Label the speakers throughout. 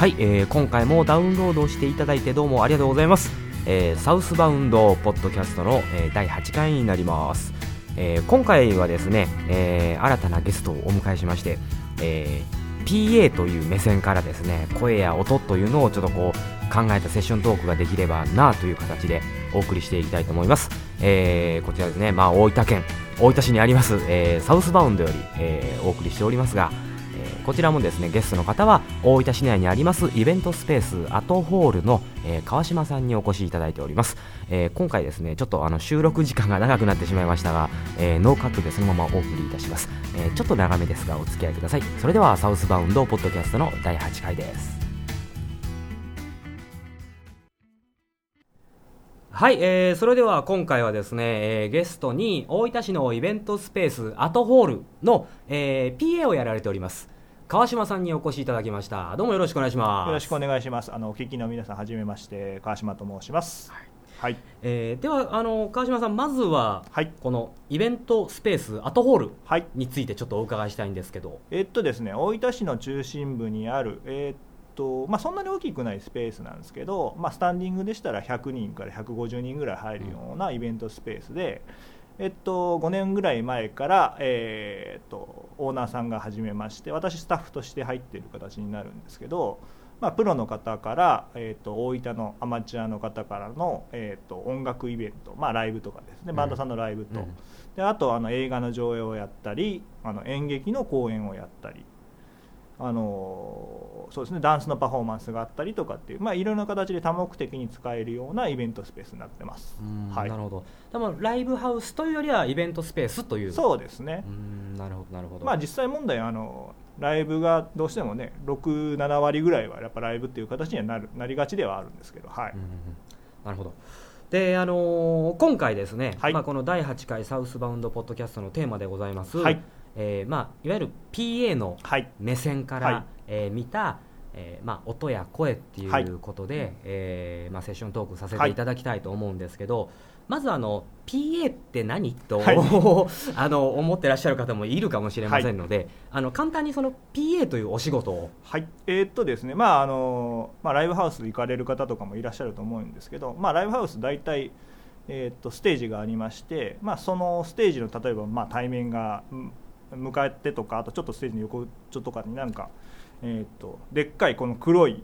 Speaker 1: はい、えー、今回もダウンロードしていただいてどうもありがとうございます、えー、サウスバウンドポッドキャストの、えー、第8回になります、えー、今回はですね、えー、新たなゲストをお迎えしまして、えー、PA という目線からですね声や音というのをちょっとこう考えたセッショントークができればなという形でお送りしていきたいと思います、えー、こちらですね、まあ、大分県大分市にあります、えー、サウスバウンドより、えー、お送りしておりますが、こちらもですねゲストの方は大分市内にありますイベントスペース AT HALL の、えー、川島さんにお越しいただいております、えー、今回ですねちょっとあの収録時間が長くなってしまいましたが、えー、ノーカットでそのままお送りいたします、えちょっと長めですがお付き合いください。それではサウスバウンドポッドキャストの第8回です。はい、えー、それでは今回はですね、えー、ゲストに大分市のイベントスペースアトホールの、えー、PA をやられております。川島さんにお越しいただきました。どうもよろしくお願いします。
Speaker 2: よろしくお願いします。あのお聞きの皆さんはじめまして川島と申します。はい。はい、
Speaker 1: えー、ではあの川島さんまずは、はい、このイベントスペースアトホールについてちょっとお伺いしたいんですけど、
Speaker 2: えー、っとですね大分市の中心部にあるえー、っとまあ、そんなに大きくないスペースなんですけど、まあ、スタンディングでしたら100人から150人ぐらい入るようなイベントスペースで、えっと、5年ぐらい前から、えー、っとオーナーさんが始めまして私スタッフとして入っている形になるんですけど、まあ、プロの方から、えー、っと大分のアマチュアの方からの、えー、っと音楽イベント、まあ、ライブとかですねバンドさんのライブと、うん、であとあの映画の上映をやったりあの演劇の公演をやったりあのそうですねダンスのパフォーマンスがあったりとかっていう、まあ、いろんな形で多目的に使えるようなイベントスペースになってます。
Speaker 1: はい、なるほど。でもライブハウスというよりはイベントスペースという。
Speaker 2: そうですね。
Speaker 1: なるほどなるほど、
Speaker 2: まあ、実際問題あのライブがどうしてもね67割ぐらいはやっぱライブっていう形にはなるなりがちではあるんですけどはい、
Speaker 1: なるほど。であのー、今回ですね、はい、まあ、この第8回サウスバウンドポッドキャストのテーマでございます、はいえーまあ、いわゆる PA の目線から、はい、えー、見た、えーまあ、音や声っていうことで、はい、えー、まあ、セッショントークさせてい。ただきたいと思うんですけど、はい、まずあの PA って何と、はい、あの思ってらっしゃる方もいるかもしれませんので、はい、あの簡単にその PA というお仕事を。
Speaker 2: はい。えー、っとですねまああのまあ、ライブハウス行かれる方とかもいらっしゃると思うんですけど、まあ、ライブハウス大体えー、っとステージがありまして、まあ、そのステージの例えばまあ対面が向かってとかあとちょっとステージの横ちょとかになんか、えーと、でっかいこの黒い、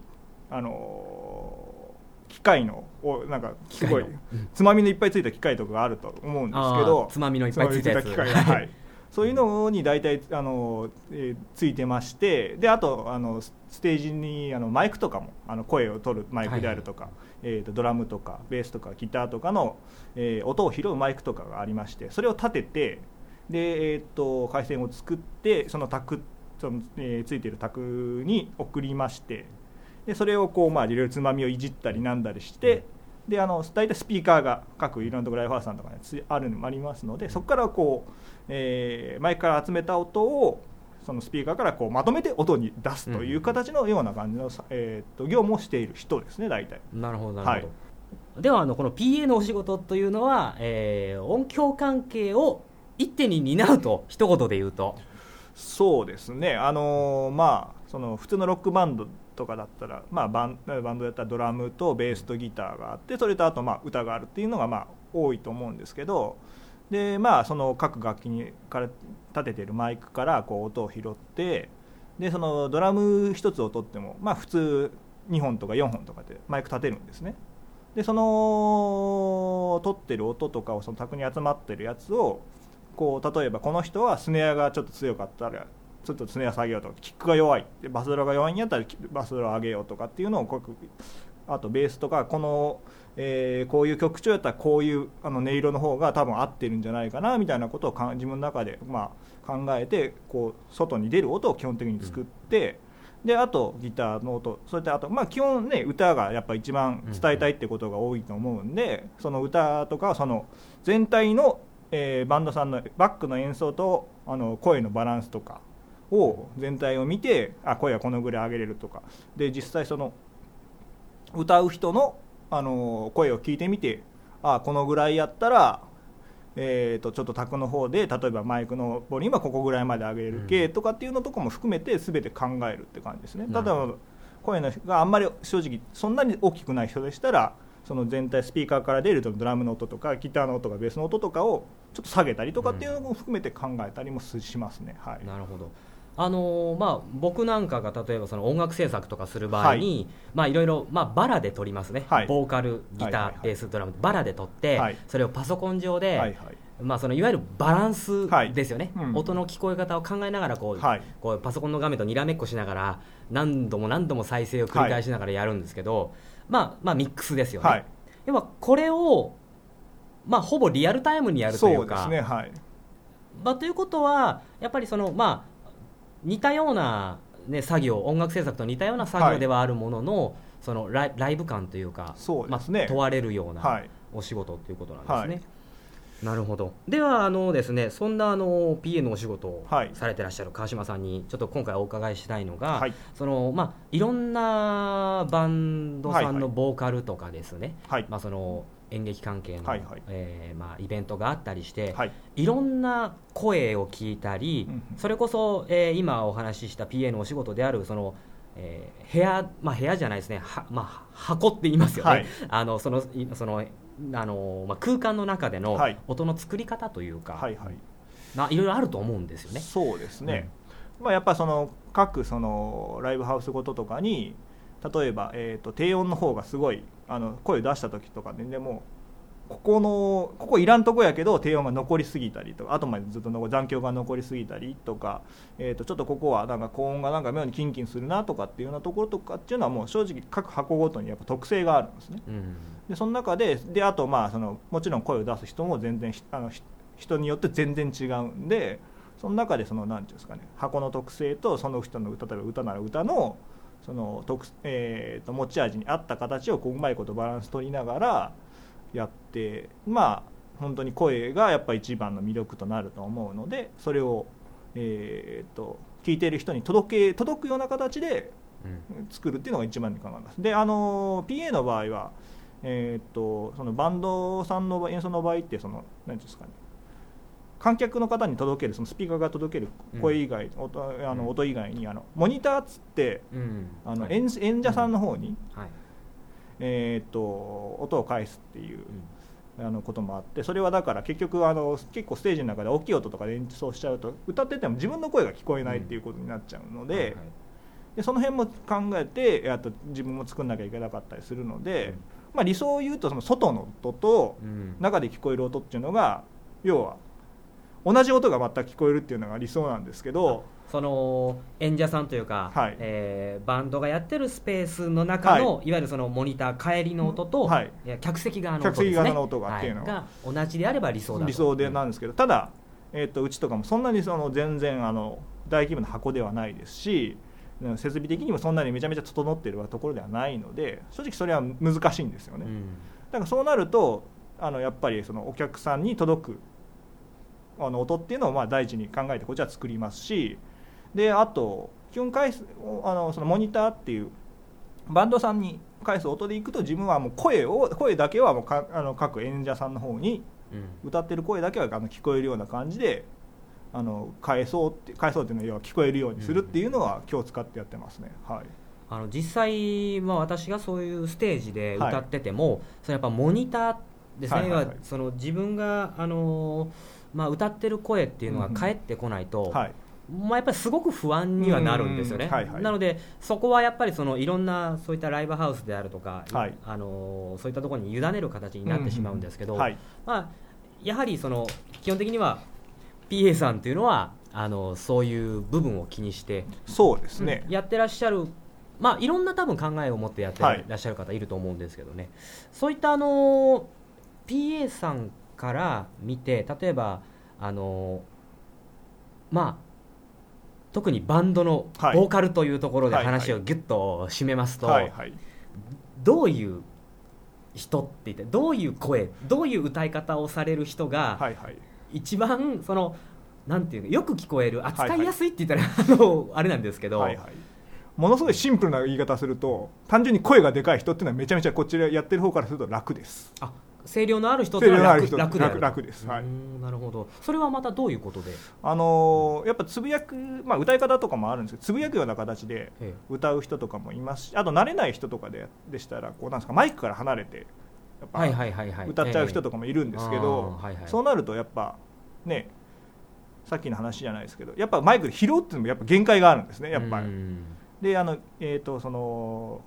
Speaker 2: あのー、機械のおなんかすごいつまみのいっぱいついた機械とかがあると思うんですけど
Speaker 1: つまみのいっぱいついた機械はい、
Speaker 2: そういうのに大体あの、えー、ついてましてであとあのステージにあのマイクとかもあの声を取るマイクであるとか、はい、えーと、ドラムとかベースとかギターとかの、えー、音を拾うマイクとかがありましてそれを立ててで、えー、っと回線を作ってその卓その、えー、ついている卓に送りましてでそれをこう、まあ、いろいろつまみをいじったりなんだりして、であの大体スピーカーが各いろんなところライフハウスさんとかにあるのもありますのでそこからこう、えー、マイクから集めた音をそのスピーカーからこうまとめて音に出すという形のような感じの、えー、と業務をしている人ですね大体。
Speaker 1: なるほどなるほど、はいではあのこの PA のお仕事というのは、えー、音響関係を一手に担うと一言で言うと。
Speaker 2: そうですね。あのー、まあその普通のロックバンドとかだったら、まあ、バンバンドやったらドラムとベースとギターがあってそれとあとまあ歌があるっていうのがまあ多いと思うんですけどでまあその各楽器にから立ててるマイクからこう音を拾ってでそのドラム1つを取ってもまあ普通2本とか4本とかでマイク立てるんですね。でその取ってる音とかをその卓に集まってるやつをこう例えばこの人はスネアがちょっと強かったらちょっとスネア下げようとかキックが弱いバスドラが弱いんやったらバスドラ上げようとかっていうのをあとベースとかこの、えー、こういう曲調やったらこういうあの音色の方が多分合ってるんじゃないかなみたいなことをか自分の中で、まあ、考えてこう外に出る音を基本的に作って、うん、であとギターの音それとあと、まあ、基本ね歌がやっぱ一番伝えたいってことが多いと思うんで、その歌とかその全体のえー、バンドさんのバックの演奏とあの声のバランスとかを全体を見てあ声はこのぐらい上げれるとか。で実際その歌う人のあの声を聞いてみてあこのぐらいやったら、えー、とちょっと卓の方で例えばマイクのボリュームはここぐらいまで上げれる系とかっていうのとかも含めて全て考えるって感じですね。例えば声のがあんまり正直そんなに大きくない人でしたらその全体スピーカーから出るドラムの音とかギターの音とかベースの音とかをちょっと下げたりとかっていうのも含めて考えたりもしますね。はい、
Speaker 1: なるほど。あのー、まあ、僕なんかが例えばその音楽制作とかする場合に、はい、まあいろいろ、まあ、バラで撮りますね、はい、ボーカルギター、はいはいはい、ベースドラムバラで撮って、はい、それをパソコン上で、はいはい。まあ、そのいわゆるバランスですよね、はい。うん、音の聞こえ方を考えながらこう、はい、こうパソコンの画面とにらめっこしながら何度も何度も再生を繰り返しながらやるんですけど、まあ、まあミックスですよね、要はこれを、まあ、ほぼリアルタイムにやるというか。そうですねはい。まあ、ということはやっぱりその、まあ、似たような、ね、作業音楽制作と似たような作業ではあるもののはい、そのライライブ感というか
Speaker 2: そうですね、
Speaker 1: まあ、問われるようなお仕事ということなんですね。はいなるほど。ではあのですねそんなあの PA のお仕事をされてらっしゃる川島さんにちょっと今回お伺いしたいのが、はい、そのまあいろんなバンドさんのボーカルとかですね、はい、まあその演劇関係の、はいはい、えー、まあ、イベントがあったりして、はい、いろんな声を聞いたり、うん、それこそ、えー、今お話しした PA のお仕事であるその、えー、部屋、まあ、部屋じゃないですね。は、まあ、箱って言いますよね、はい、あのそのそのあの、まあ、空間の中での音の作り方というか、はいはい。はい、いろいろあると思うんですよね。
Speaker 2: そうですね、うん、まあ、やっぱその各そのライブハウスごととかに例えば、えーと、低音の方がすごいあの声出した時とかで、ね、でもここのここいらんとこやけど低音が残りすぎたりとか後までずっと残響が残りすぎたりとか、えー、とちょっとここはなんか高音がなんか妙にキンキンするなとかっていうようなところとかっていうのはもう正直各箱ごとにやっぱ特性があるんですね。うん、でその中でであとまあそのもちろん声を出す人も全然あの人によって全然違うんでその中でその何て言うんですかね箱の特性とその人の例えば歌なら歌のその特、えー、と持ち味に合った形をこううまいことバランス取りながらやってまあ本当に声がやっぱ一番の魅力となると思うのでそれを、えー、と聞いている人に届け届くような形で作るっていうのが一番に考えます。であの PA の場合はえー、とそのバンドさんの演奏の場合ってその何ですかね観客の方に届けるそのスピーカーが届ける声以外、うん、音あの音以外にあのモニターっつって、うん、あの演演者さんの方に、はい、えー、と音を返すっていう。あのこともあってそれはだから結局あの結構ステージの中で大きい音とかで演奏しちゃうと歌ってても自分の声が聞こえないっていうことになっちゃうので,、はいはい、でその辺も考えてあと自分も作んなきゃいけなかったりするので、まあ、理想を言うとその外の音と中で聞こえる音っていうのが要は同じ音が全く聞こえるっていうのが理想なんですけど
Speaker 1: その演者さんというか、はい、えー、バンドがやってるスペースの中の、はい、いわゆるそのモニター帰りの音と、はい、客席側の音、ね、客席側の音がっていうのが,、同じであれば理想だ
Speaker 2: 理想でなんですけど、ただ、えーと、うちとかもそんなにその全然あの大規模な箱ではないですし設備的にもそんなにめちゃめちゃ整っているところではないので正直それは難しいんですよね、うん、だからそうなるとあのやっぱりそのお客さんに届くあの音っていうのをまあ第一に考えてこっちは作りますしであと基本返すあのそのモニターっていうバンドさんに返す音でいくと自分はもう声を声だけはもうかあの各演者さんの方に歌ってる声だけはあの聞こえるような感じであの返そうって返そうっていうのは聞こえるようにするっていうのは今日使ってやってますね。はい。
Speaker 1: あの実際、まあ、私がそういうステージで歌ってても、はい、そのやっぱモニターですね、はいはいはい、その自分が、あのまあ、歌ってる声っていうのが返ってこないと、うんはい、まあ、やっぱりすごく不安にはなるんですよね、はいはい、なのでそこはやっぱりそのいろんなそういったライブハウスであるとか、はい、あのそういったところに委ねる形になってしまうんですけど、まあ、やはりその基本的には PA さんというのはあのそういう部分を気にして
Speaker 2: そうですね、
Speaker 1: やってらっしゃるまあ、いろんな多分考えを持ってやってらっしゃる方いると思うんですけどね、はい、そういったあの PA さんから見て例えばあのまあ特にバンドのボーカルというところで話をぎゅっと締めますと、どういう人って言ってどういう声どういう歌い方をされる人が一番そのなんていうよく聞こえる扱いやすいって言ったら、あのあれなんですけど、はいはい、
Speaker 2: ものすごいシンプルな言い方すると単純に声がでかい人っていうのはめちゃめちゃこちらやってる方からすると楽です。
Speaker 1: あ声量のある人とは楽
Speaker 2: 声量のある人。
Speaker 1: 楽である。
Speaker 2: 楽楽です。はい。
Speaker 1: なるほど。それはまたどういうことで、
Speaker 2: あのーやっぱつぶやく、まあ、歌い方とかもあるんですけどつぶやくような形で
Speaker 1: え
Speaker 2: 歌う人とかもいますしあと慣れない人とかででしたらこうなんですかマイクから離れてやっぱ
Speaker 1: えはいはいはいはい。
Speaker 2: 歌っちゃう人とかもいるんですけど、
Speaker 1: はいはい。
Speaker 2: そうなるとやっぱねさっきの話じゃないですけどやっぱマイクで拾うっていうのもやっぱ限界があるんですねやっぱり。
Speaker 1: うん。
Speaker 2: であのえっ、とその、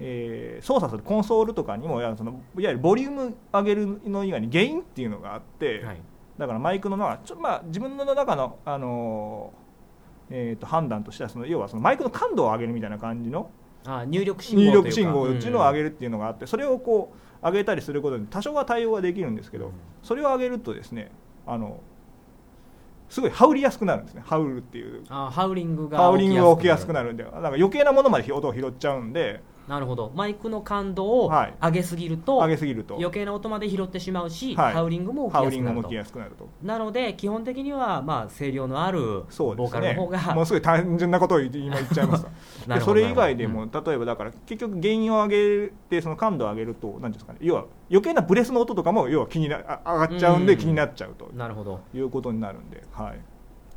Speaker 2: えー操作するコンソールとかにもいやそのいわゆるボリューム上げるの以外にゲインっていうのがあって、
Speaker 1: はい。
Speaker 2: だからマイクの中ちょ、まあ、自分の中の、あのーえー、と判断としてはその要はそのマイクの感度を上げるみたいな感じの
Speaker 1: あ入力信号
Speaker 2: 入
Speaker 1: というか。
Speaker 2: 力信号っていうのを上げ
Speaker 1: る
Speaker 2: るっていうのがあってそれをこう上げたりすることで多少は対応はできるんですけど
Speaker 1: うん。
Speaker 2: それを上げるとですねあのすごいハウりやすくなるんですね。ハウルっていう。
Speaker 1: あハウリングが
Speaker 2: ハウリングが起きやすく
Speaker 1: る
Speaker 2: なるんでなんか余計なものまで音を拾っちゃうんで
Speaker 1: なるほど。マイクの感度を
Speaker 2: はい。
Speaker 1: 上げすぎると、
Speaker 2: 上げすぎると。
Speaker 1: 余計な音まで拾ってしまうし、
Speaker 2: はい。
Speaker 1: ハウリングも起き
Speaker 2: ハ
Speaker 1: やすくなると。
Speaker 2: なると。
Speaker 1: なので基本的にはまあ声量のあるボー
Speaker 2: そうですね。
Speaker 1: カルの方が、
Speaker 2: もうすごい単純なことを今言っちゃいましたでそれ以外でも、
Speaker 1: うん
Speaker 2: 例えばだから結局原因を上げてその感度を上げると何ですかね。要は余計なブレスの音とかも要は気になあ上がっちゃうんで
Speaker 1: うん。
Speaker 2: 気になっちゃうと。
Speaker 1: なるほど。
Speaker 2: いうことになるんで、はい。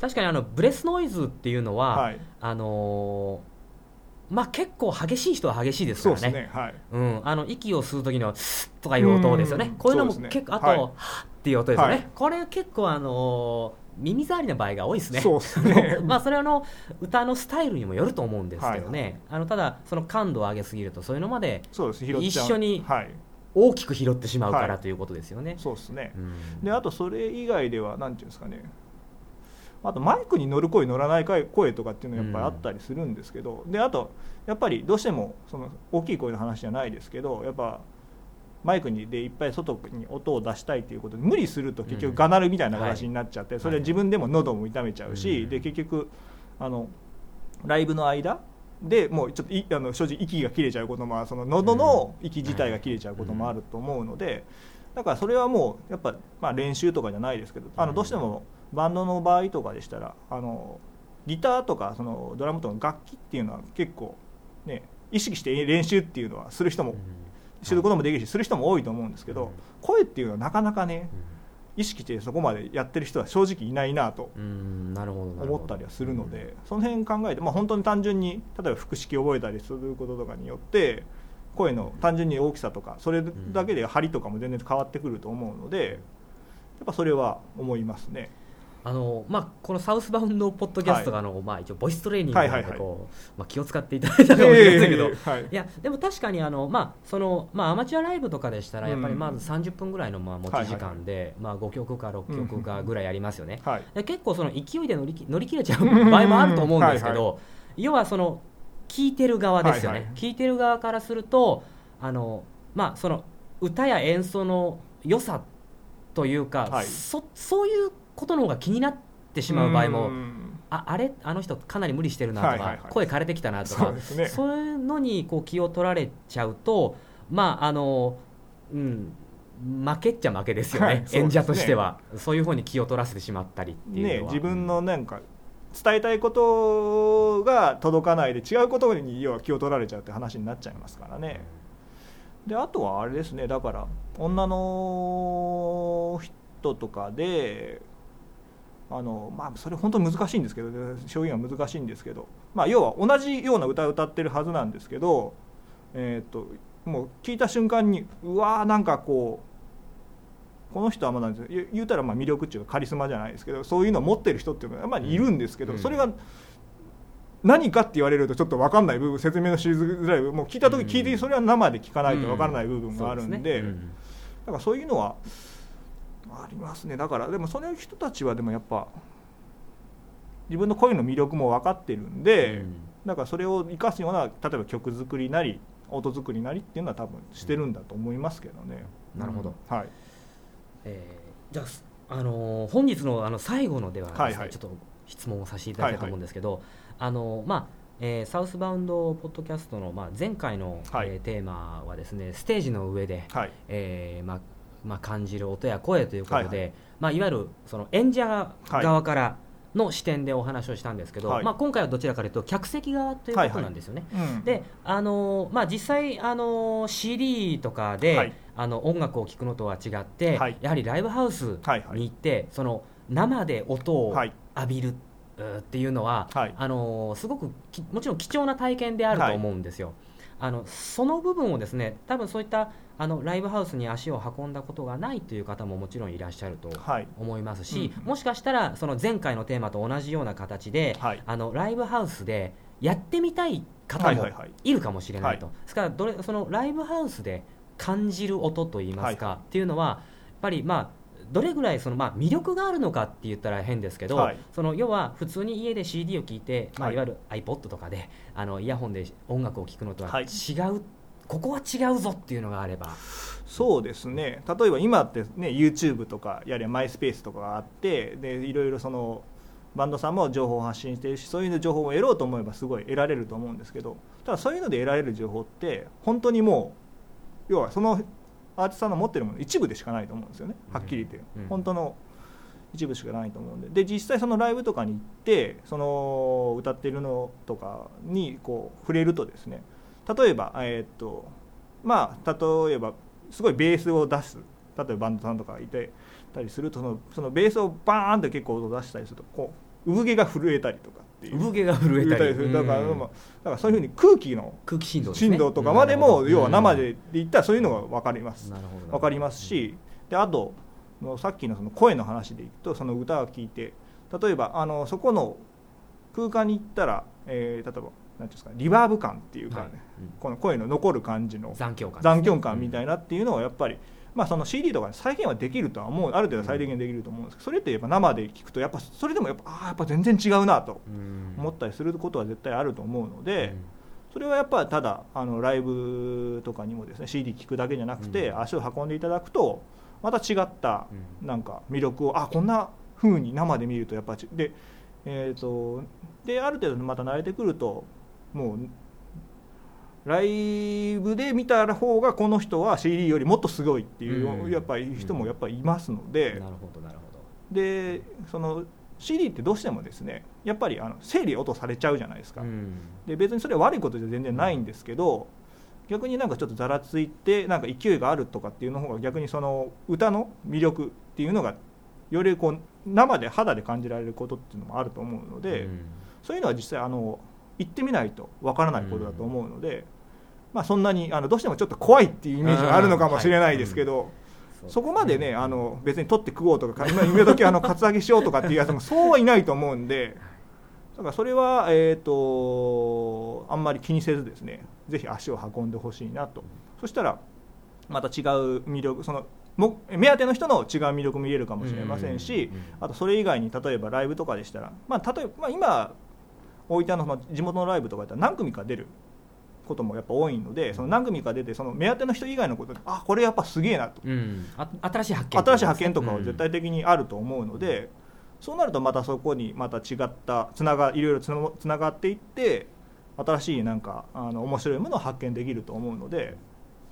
Speaker 1: 確かにあのブレスノイズっていうのは、
Speaker 2: はい、
Speaker 1: あのーまあ結構激しい人は激しいですからね。
Speaker 2: ねはい。
Speaker 1: うん、あの息を吸う時のスッとかいう音ですよね。
Speaker 2: うん。
Speaker 1: こういうのも結構、あと、
Speaker 2: はい。
Speaker 1: はっっていう音ですよね、
Speaker 2: はい。
Speaker 1: これ結構あのー耳障りな場合が多いですね。
Speaker 2: そね。
Speaker 1: まあそれはあの歌のスタイルにもよると思うんですけどね、あのただその感度を上げすぎるとそういうのまで一緒に
Speaker 2: はい。
Speaker 1: 大きく拾ってしまうから
Speaker 2: はい。
Speaker 1: ということですよね、
Speaker 2: そうですね。
Speaker 1: うん。
Speaker 2: であとそれ以外ではなんていうんですかねあとマイクに乗る声乗らない声とかっていうのはやっぱりあったりするんですけど、であとやっぱりどうしてもその大きい声の話じゃないですけどやっぱマイクにでいっぱい外に音を出したいということで無理すると結
Speaker 1: うん。
Speaker 2: 局がなるみたいな形になっちゃって、
Speaker 1: はい。
Speaker 2: それは自分でも喉も痛めちゃうし、
Speaker 1: うん。
Speaker 2: で結局あのライブの間でもうちょっといあの正直息が切れちゃうこともある。その喉の息自体が切れちゃうこともあると思うので、だからそれはもうやっぱ、まあ、練習とかじゃないですけどあのどうしてもバンドの場合とかでしたらあのギターとかそのドラムとか楽器っていうのは結構ね意識して練習っていうのはする人もすることもできるしする人も多いと思うんですけど、
Speaker 1: うん。
Speaker 2: 声っていうのはなかなかね意識してそこまでやってる人は正直いないなと思ったりはするので、その辺考えて、まあ、本当に単純に例えば腹式を覚えたりすることとかによって声の単純に大きさとかそれだけで張りとかも全然変わってくると思うのでやっぱそれは思いますね。
Speaker 1: あのまあ、このサウスバウンドポッドキャストがあの、まあ、一応ボイストレーニングなので
Speaker 2: はいはいはい。
Speaker 1: こう、まあ、気を使っていただいたかもしれませんけど、
Speaker 2: ええはい。
Speaker 1: いやでも確かにあの、まあそのまあ、アマチュアライブとかでしたらやっぱり
Speaker 2: うん
Speaker 1: まず30分ぐらいのまあ持ち時間で、まあ、5曲か6曲かぐらいやりますよね、
Speaker 2: はい。
Speaker 1: で結構その勢いで乗りき乗り切れちゃう場合もあると思うんですけど、
Speaker 2: はいは
Speaker 1: 要はその聞いてる側ですよね、
Speaker 2: はいはい。
Speaker 1: 聞いてる側からするとあの、まあ、その歌や演奏の良さというか、
Speaker 2: はい。
Speaker 1: そそういうことの方が気になってしまう場合も
Speaker 2: うん。
Speaker 1: ああれ？あの人かなり無理してるなとか、
Speaker 2: はいはいはい。
Speaker 1: 声枯れてきたなとか
Speaker 2: そうね。
Speaker 1: いうのにこう気を取られちゃうとまああのうん負けっちゃ負けですよね,、
Speaker 2: ね。
Speaker 1: 演者としては。そういうふうに気を取らせてしまったりっていう
Speaker 2: ね、自分のなんか伝えたいことが届かないで違うことに要は気を取られちゃうって話になっちゃいますからね。であとはあれですね。だから女の人とかであのまあそれ本当に難しいんですけど表現は難しいんですけど、まあ、要は同じような歌を歌ってるはずなんですけど、えー、ともう聞いた瞬間にうわーなんかこうこの人はまだ言言うたらまあ魅力っていうかカリスマじゃないですけどそういうのを持ってる人っていうのはまあいるんですけど、
Speaker 1: うん。
Speaker 2: それが何かって言われるとちょっと分かんない部分説明のしづらい部分もう聞いた時聞いてそれは生で聞かないと分からない部分があるんで,、だからそういうのはありますね。だからでもその人たちはでもやっぱ自分の声の魅力も分かってるんで、
Speaker 1: うん。
Speaker 2: だからそれを生かすような例えば曲作りなり音作りなりっていうのは多分してるんだと思いますけどね。
Speaker 1: なるほど。
Speaker 2: はい。
Speaker 1: えーじゃあす、あのー本日のあの最後のではですね、
Speaker 2: はいはい。
Speaker 1: ちょっと質問をさせていただきたいと思うんですけど、あのーまあえーサウスバウンドポッドキャストの、まあ、前回の、
Speaker 2: はい。
Speaker 1: えーテーマはですねステージの上で、
Speaker 2: はい。
Speaker 1: えーまあまあ、感じる音や声ということで、
Speaker 2: はい
Speaker 1: い。まあ、いわゆるその演者側から、の視点でお話をしたんですけど、
Speaker 2: はい。
Speaker 1: まあ、今回はどちらかというと客席側ということなんですよね。
Speaker 2: うん。
Speaker 1: であのまあ、実際、あの CD とかで、
Speaker 2: はい。
Speaker 1: あの音楽を聴くのとは違って、
Speaker 2: はい。
Speaker 1: やはりライブハウス
Speaker 2: はいはい。
Speaker 1: に行って、その生で音を
Speaker 2: はい。
Speaker 1: 浴びるっていうのは、
Speaker 2: はい。
Speaker 1: あのすごくきもちろん貴重な体験であると思うんですよ。あのその部分をですね多分そういったあのライブハウスに足を運んだことがないという方ももちろんいらっしゃると
Speaker 2: はい。
Speaker 1: 思いますし、
Speaker 2: うん
Speaker 1: もしかしたらその前回のテーマと同じような形で、
Speaker 2: はい。
Speaker 1: あのライブハウスでやってみたい方も
Speaker 2: はいはいはい。
Speaker 1: いるかもしれないと、
Speaker 2: は
Speaker 1: ですからどれそのライブハウスで感じる音といいますか、
Speaker 2: はい。
Speaker 1: っていうのはやっぱりまあどれぐらいそのまあ魅力があるのかって言ったら変ですけど、
Speaker 2: はい。
Speaker 1: その要は普通に家で CD を聴いて、まあ、
Speaker 2: はい。
Speaker 1: いわゆる iPod とかであのイヤホンで音楽を聴くのとは
Speaker 2: はい。
Speaker 1: 違う、ここは違うぞっていうのがあれば、
Speaker 2: そうですね。例えば今ってね YouTube とかやれマイスペースとかがあってでいろいろそのバンドさんも情報を発信してるしそういうの情報を得ろうと思えばすごい得られると思うんですけどただそういうので得られる情報って本当にもう要はそのアーティストさんの持ってるもの一部でしかないと思うんですよね。はっきり言って、
Speaker 1: うん。
Speaker 2: 本当の一部しかないと思うんで。で実際そのライブとかに行ってその歌ってるのとかにこう触れるとですね例えばえーっとまあ例えばすごいベースを出す。例えばバンドさんとかいてたりする。とそのそのベースをバーンって結構音出したりするとこう産毛が震えたりとかっていう。
Speaker 1: 産毛が震えたり。
Speaker 2: するだから,、だからそういうふうに空気の
Speaker 1: 空気振動ね。
Speaker 2: 振動とかまでも、
Speaker 1: うん。
Speaker 2: 要は生で言ったらそういうのが分かります。分かりますし。であとのさっきのその声の話でいくとその歌を聴いて例えばあのそこの空間に行ったら、えー例えばなんですかリバーブ感っていうかね、
Speaker 1: はい。うん。
Speaker 2: この声の残る感じの
Speaker 1: 残響感。ね
Speaker 2: 残響感みたいなっていうのはやっぱり、まあ、その CD とかで再現はできるとは思うある程度再現できると思うんですけどそれってやっぱ生で聞くとやっぱそれでもやっぱああやっぱ全然違うなと
Speaker 1: うん。
Speaker 2: 思ったりすることは絶対あると思うので、
Speaker 1: うん。
Speaker 2: それはやっぱりただあのライブとかにもですね CD 聴くだけじゃなくて、
Speaker 1: うん。
Speaker 2: 足を運んでいただくとまた違った
Speaker 1: うん。
Speaker 2: なんか魅力をあこんな風に生で見るとやっぱちで,、えー、とである程度また慣れてくるともうライブで見た方がこの人は CD よりもっとすごいっていう、
Speaker 1: うん。
Speaker 2: やっぱり人もやっぱりいますので、
Speaker 1: なるほどなるほど。
Speaker 2: でその CD ってどうしてもですねやっぱりあの整理音されちゃうじゃないですか。
Speaker 1: うん。
Speaker 2: で別にそれは悪いことじゃ全然ないんですけど逆になんかちょっとざらついてなんか勢いがあるとかっていうの方が逆にその歌の魅力っていうのがよりこう生で肌で感じられることっていうのもあると思うので、
Speaker 1: うん。
Speaker 2: そういうのは実際あの行ってみないとわからないことだと思うので、まあ、そんなにあのどうしてもちょっと怖いっていうイメージがあるのかもしれないですけど。そこまでね、あの別に取って食おうとか、今、今時あのカツアゲしようとかっていうやつもそうはいないと思うんで、だからそれは、えー、とあんまり気にせずですね、ぜひ足を運んでほしいなと、そしたら、また違う魅力、そのも目当ての人の違う魅力も見えるかもしれませんしあとそれ以外に例えばライブとかでしたら、まあ、例えば、まあ、今、大分のその地元のライブとかだったら何組か出ることもやっぱ多いので、その何組か出て、その目当ての人以外のことで、あこれやっぱすげえなと。
Speaker 1: うん。あ新しい発見
Speaker 2: 新しい発見とかは絶対的にあると思うので、そうなるとまたそこにまた違ったつながいろいろつなつながっていって新しいなんかあの面白いものを発見できると思うので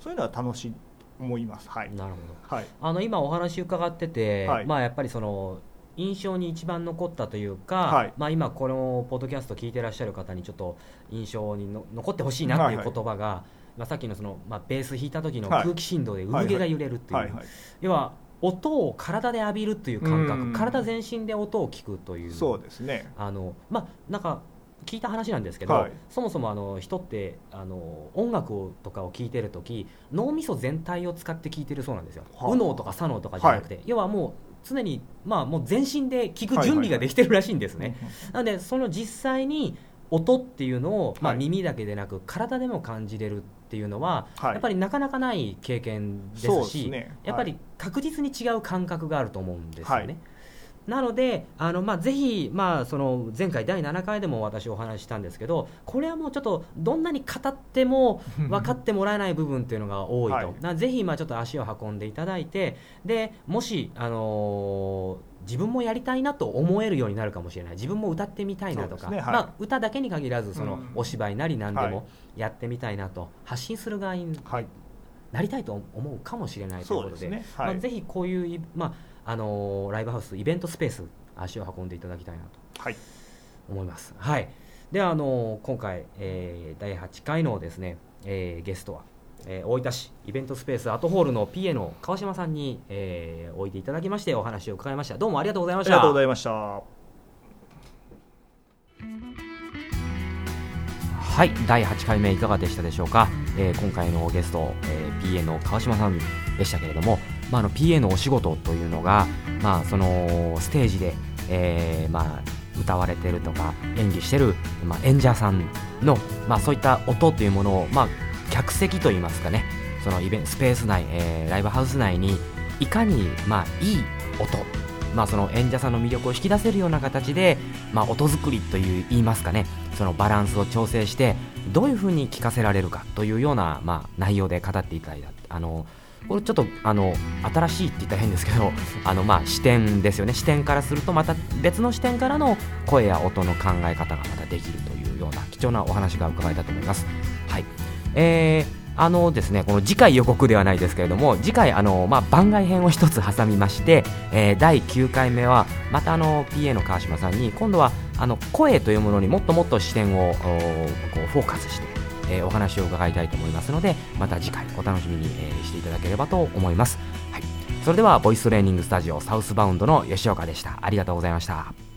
Speaker 2: そういうのは楽しいと思います。はい、
Speaker 1: なるほど。
Speaker 2: はい。
Speaker 1: あの今お話伺ってて、
Speaker 2: はい。
Speaker 1: まあやっぱりその印象に一番残ったというか、
Speaker 2: はい。
Speaker 1: まあ今このポッドキャスト聞いてらっしゃる方にちょっと印象にの残ってほしいなっていう
Speaker 2: はいはい。
Speaker 1: 言葉が、まあさっきのそのまあベース弾いた時の
Speaker 2: はい。
Speaker 1: 空気振動で産毛が揺れるっていう、
Speaker 2: はいはい、
Speaker 1: 要は音を体で浴びるという感覚、
Speaker 2: うん。
Speaker 1: 体全身で音を聞くという。
Speaker 2: そうですね。
Speaker 1: あのまあなんか聞いた話なんですけど、
Speaker 2: はい。
Speaker 1: そもそもあの人ってあの音楽をとかを聴いてる時脳みそ全体を使って聴いてるそうなんですよ、
Speaker 2: はあ。
Speaker 1: 右脳とか左脳とかじゃなくて、要はもう常に、まあ、もう全身で聴く準備ができてるらしいんですね、なのでその実際に音っていうのを、まあ、
Speaker 2: はい。
Speaker 1: 耳だけでなく体でも感じれるっていうのは、
Speaker 2: はい。
Speaker 1: やっぱりなかなかない経験ですし
Speaker 2: ですね。
Speaker 1: やっぱり確実に違う感覚があると思うんですよね。
Speaker 2: はい
Speaker 1: なのであの、まあ、ぜひ、まあ、その前回第7回でも私お話ししたんですけどこれはもうちょっとどんなに語っても 分かってもらえない部分っていうのが多いと、
Speaker 2: はい。
Speaker 1: なぜひ、まあ、ちょっと足を運んでいただいてでもし、あのー自分もやりたいなと思えるようになるかもしれない。自分も歌ってみたいなとか、
Speaker 2: ねはい。
Speaker 1: まあ、歌だけに限らずその
Speaker 2: うん。
Speaker 1: お芝居なり何で
Speaker 2: はい。
Speaker 1: もやってみたいなと発信する側に
Speaker 2: はい、
Speaker 1: なりたいと思うかもしれないということで。
Speaker 2: ね。はい、
Speaker 1: まあ、ぜひこういうい、まああのーライブハウスイベントスペース足を運んでいただきたいなと
Speaker 2: はい。
Speaker 1: 思います。はい、ではあの今回、えー第8回のですね、えーゲストは、えー大分市イベントスペースアートホールの PA の川島さんに、えーおいでいただきましてお話を伺いました。どうもありがとうございました。
Speaker 2: ありがとうございました。
Speaker 1: はい。第8回目いかがでしたでしょうか、えー今回のゲスト、えー PA の川島さんでしたけれども、まあ、あの PA のお仕事というのが、まあ、そのステージで、えーまあ、歌われてるとか演技してる、まあ、演者さんの、まあ、そういった音というものを、まあ、客席といいますかねそのイベンスペース内、えーライブハウス内にいかに、まあ、いい音まあ、その演者さんの魅力を引き出せるような形で、まあ、音作りという言いますかねそのバランスを調整してどういうふうに聴かせられるかというような、まあ、内容で語っていただいたあのこれちょっとあの新しいって言ったら変ですけど あの、まあ、視点ですよね視点からするとまた別の視点からの声や音の考え方がまたできるというような貴重なお話が伺えたと思います。はいえーあのですね、この次回予告ではないですけれども、次回、あのまあ、番外編を一つ挟みまして、えー第9回目は、またあの PA の川島さんに、今度はあの声というものにもっともっと視点をこうフォーカスして、えーお話を伺いたいと思いますので、また次回お楽しみに、えーしていただければと思います。はい、それでは、ボイストレーニングスタジオサウスバウンドの吉岡でした。ありがとうございました。